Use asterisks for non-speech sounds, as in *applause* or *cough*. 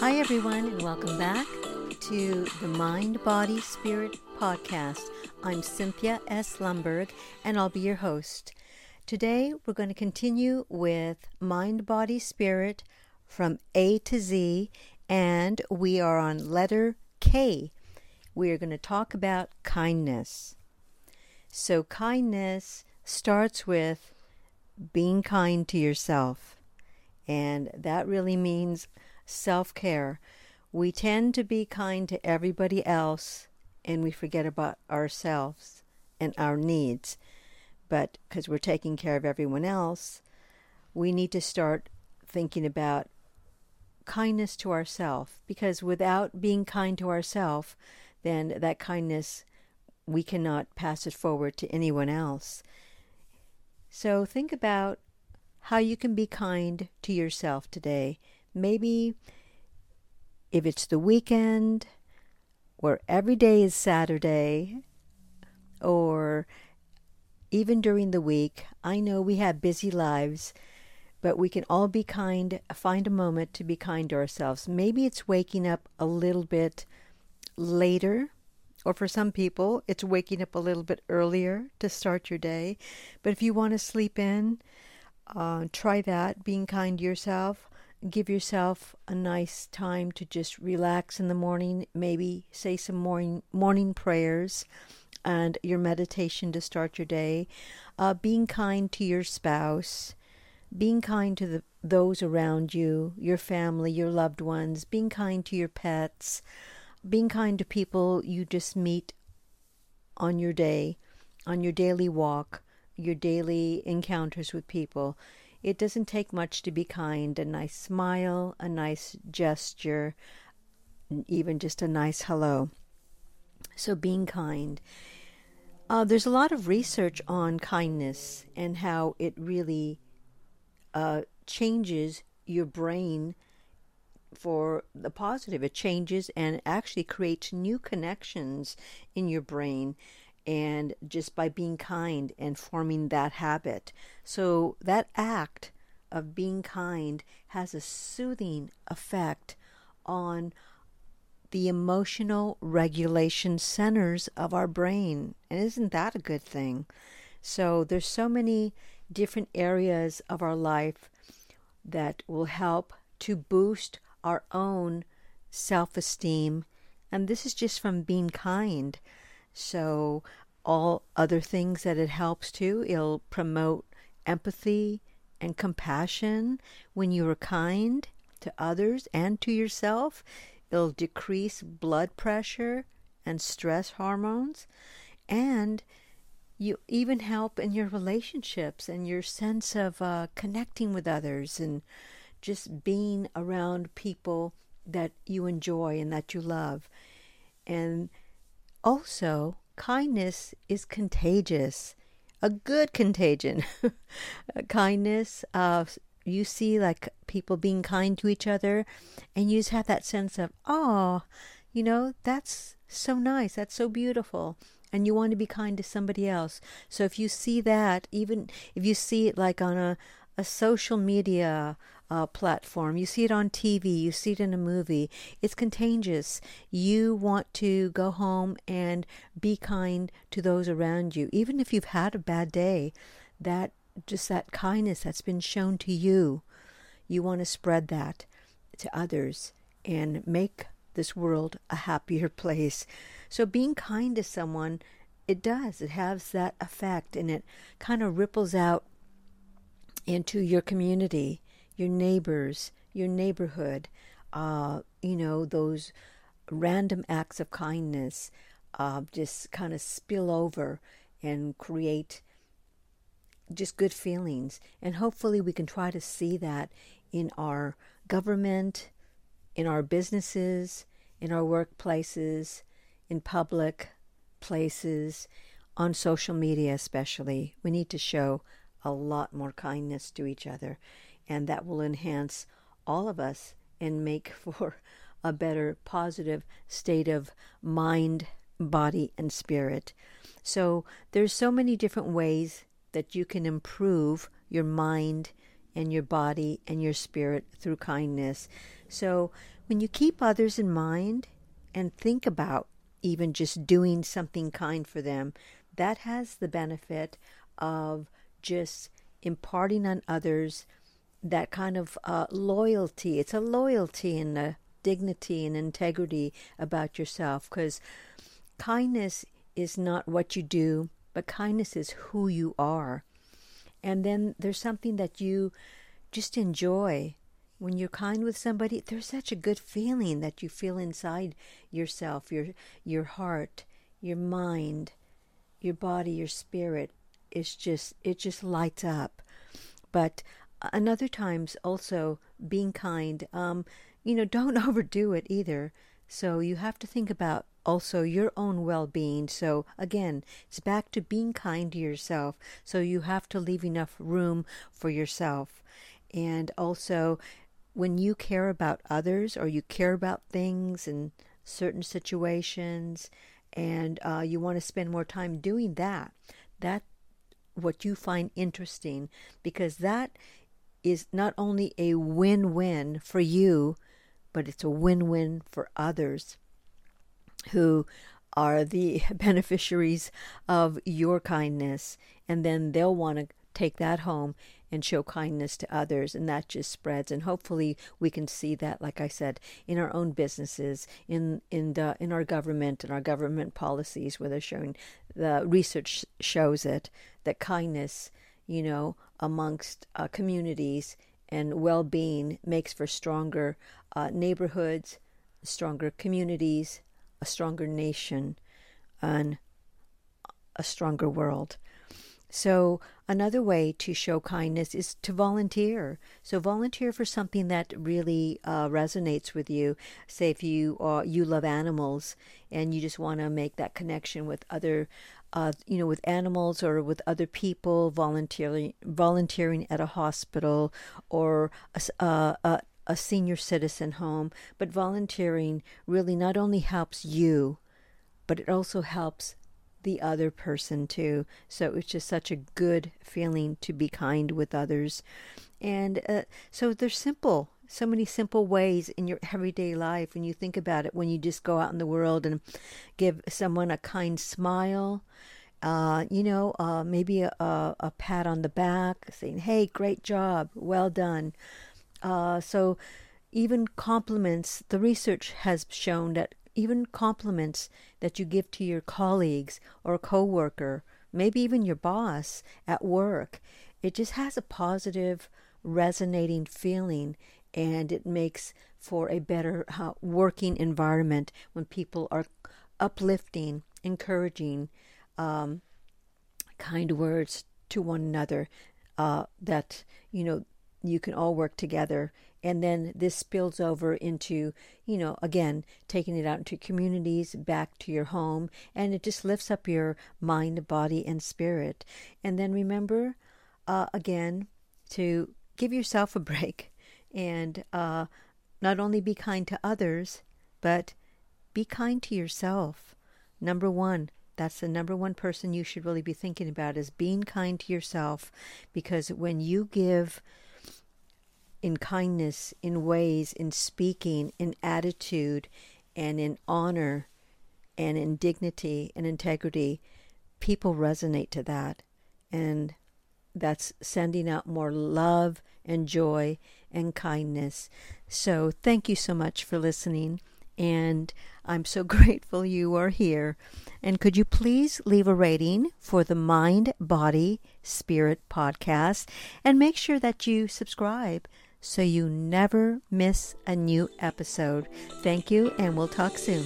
Hi, everyone, and welcome back to the Mind, Body, Spirit podcast. I'm Cynthia S. Lumberg, and I'll be your host. Today, we're going to continue with Mind, Body, Spirit from A to Z, and we are on letter K. We are going to talk about kindness. So, kindness starts with being kind to yourself, and that really means self care. We tend to be kind to everybody else and we forget about ourselves and our needs. But because we're taking care of everyone else, we need to start thinking about kindness to ourselves because without being kind to ourselves, then that kindness we cannot pass it forward to anyone else. So think about how you can be kind to yourself today maybe if it's the weekend where every day is Saturday or even during the week, I know we have busy lives, but we can all be kind, find a moment to be kind to ourselves. Maybe it's waking up a little bit later, or for some people, it's waking up a little bit earlier to start your day. But if you want to sleep in, uh, try that, being kind to yourself give yourself a nice time to just relax in the morning, maybe say some morning morning prayers and your meditation to start your day. Uh, being kind to your spouse, being kind to the, those around you, your family, your loved ones, being kind to your pets, being kind to people you just meet on your day, on your daily walk, your daily encounters with people. It doesn't take much to be kind. A nice smile, a nice gesture, even just a nice hello. So, being kind. Uh, there's a lot of research on kindness and how it really uh, changes your brain for the positive. It changes and actually creates new connections in your brain and just by being kind and forming that habit. So that act of being kind has a soothing effect on the emotional regulation centers of our brain. And isn't that a good thing? So there's so many different areas of our life that will help to boost our own self-esteem and this is just from being kind. So, all other things that it helps to, it'll promote empathy and compassion when you are kind to others and to yourself. It'll decrease blood pressure and stress hormones. And you even help in your relationships and your sense of uh, connecting with others and just being around people that you enjoy and that you love. And also, kindness is contagious, a good contagion. *laughs* kindness, uh, you see like people being kind to each other, and you just have that sense of, oh, you know, that's so nice, that's so beautiful. And you want to be kind to somebody else. So if you see that, even if you see it like on a, a social media uh, platform. You see it on TV, you see it in a movie. It's contagious. You want to go home and be kind to those around you, even if you've had a bad day. That just that kindness that's been shown to you, you want to spread that to others and make this world a happier *laughs* place. So being kind to someone, it does. It has that effect and it kind of ripples out into your community your neighbors, your neighborhood, uh, you know, those random acts of kindness uh, just kind of spill over and create just good feelings. And hopefully, we can try to see that in our government, in our businesses, in our workplaces, in public places, on social media, especially. We need to show a lot more kindness to each other and that will enhance all of us and make for *laughs* a better positive state of mind, body, and spirit. So there's so many different ways that you can improve your mind, and your body and your spirit through kindness. So when you keep others in mind and think about even just doing something kind for them, that has the benefit of just imparting on others that kind of uh, loyalty. It's a loyalty and a dignity and integrity about yourself because kindness is not what you do, but kindness is who you are. And then there's something that you just enjoy. When you're kind with somebody, there's such a good feeling that you feel inside yourself, your your heart, your mind, your body, your spirit. It's just it just lights up. But another times also being kind, um, you know, *laughs* don't overdo it either. So you have to think about also your own well being. So again, it's back to being kind to yourself. So you have to leave enough room for yourself. And also, when you care about others or you care about things and certain situations and uh, you want to spend more time doing that, that what you find interesting because that is not only a win-win for you but it's a win win for others who are the *laughs* beneficiaries of your kindness. And then they'll want to take that home and show kindness to others and that just spreads and hopefully we can see that like i said in our own businesses in in the in our government and our government policies where they're showing the research shows it that kindness you know amongst uh, communities and well-being makes for stronger uh, neighborhoods, stronger communities, a stronger nation, and a stronger world. So, another way to show kindness is to volunteer. So, volunteer for something that really uh, resonates with you. Say, if you uh, you love animals and you just want to make that connection with other, uh, you know, with animals or with other people, volunteering volunteering at a hospital or a, uh, a, a senior citizen home, but volunteering really not only helps you, but it also helps the other person too. So it's just such a good feeling to be kind with others. And uh, so they're simple, so many simple ways in your everyday life when you think about it, when you just go out in the world and give someone a kind smile. Uh, you know, uh, maybe a, a, a pat on the back saying, hey, great job, well done. Uh, so, even compliments, the research has shown that even compliments that you give to your colleagues or coworker, maybe even your boss at work, it just has a positive, resonating feeling and it makes for a better uh, working environment when people are uplifting, encouraging, um, kind words to one another. Uh, that you know you can all work together and then this spills over into you know again taking it out into communities back to your home and it just lifts up your mind body and spirit. And then remember uh, again to give yourself a break and uh, not only be kind to others but be kind to yourself. Number one that's the number one person you should really be thinking about is being kind to yourself. Because when you give in kindness, in ways, in speaking, in attitude, and in honor, and in dignity and integrity, people resonate to that. And that's sending out more love and joy and kindness. So, thank you so much for listening. And I'm so *laughs* grateful you are here. And could you please leave a rating for the Mind, Body, Spirit podcast and make sure that you subscribe so you never miss a new episode. Thank you, and we'll talk soon.